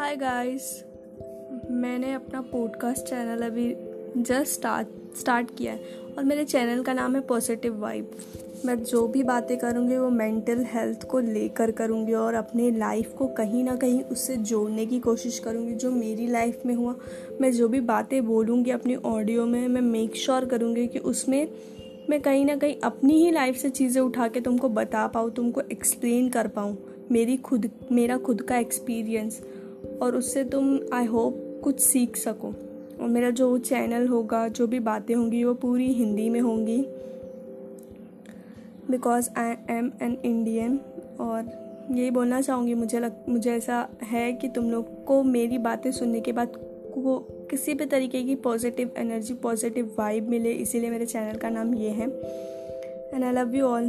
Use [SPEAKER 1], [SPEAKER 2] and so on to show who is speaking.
[SPEAKER 1] हाय guys मैंने अपना podcast channel अभी जस्ट स्टार्ट स्टार्ट किया है और मेरे चैनल का नाम है पॉजिटिव वाइब मैं जो भी बातें करूँगी, वो मेंटल हेल्थ को लेकर करूँगी और अपने लाइफ को कहीं ना कहीं उससे जोड़ने की कोशिश करूँगी, जो मेरी लाइफ में हुआ। मैं जो भी बातें बोलूँगी अपनी ऑडियो में, मैं मेक श्योर sure करूँगी कि उसमें मैं कहीं ना कहीं अपनी ही लाइफ से चीज़ें उठा के तुमको बता पाऊँ, तुमको एक्सप्लेन कर पाऊँ, मेरी खुद, मेरा खुद का एक्सपीरियंस और उससे तुम आई होप कुछ सीख सको। और मेरा जो चैनल होगा, जो भी बातें होंगी, वो पूरी हिंदी में होंगी। Because I am an Indian और यही बोलना चाहूँगी, मुझे लग, मुझे ऐसा है कि तुम लोग को मेरी बातें सुनने के बाद को किसी भी तरीके की पॉजिटिव एनर्जी पॉजिटिव वाइब मिले। इसीलिए मेरे चैनल का नाम ये है। And I love you all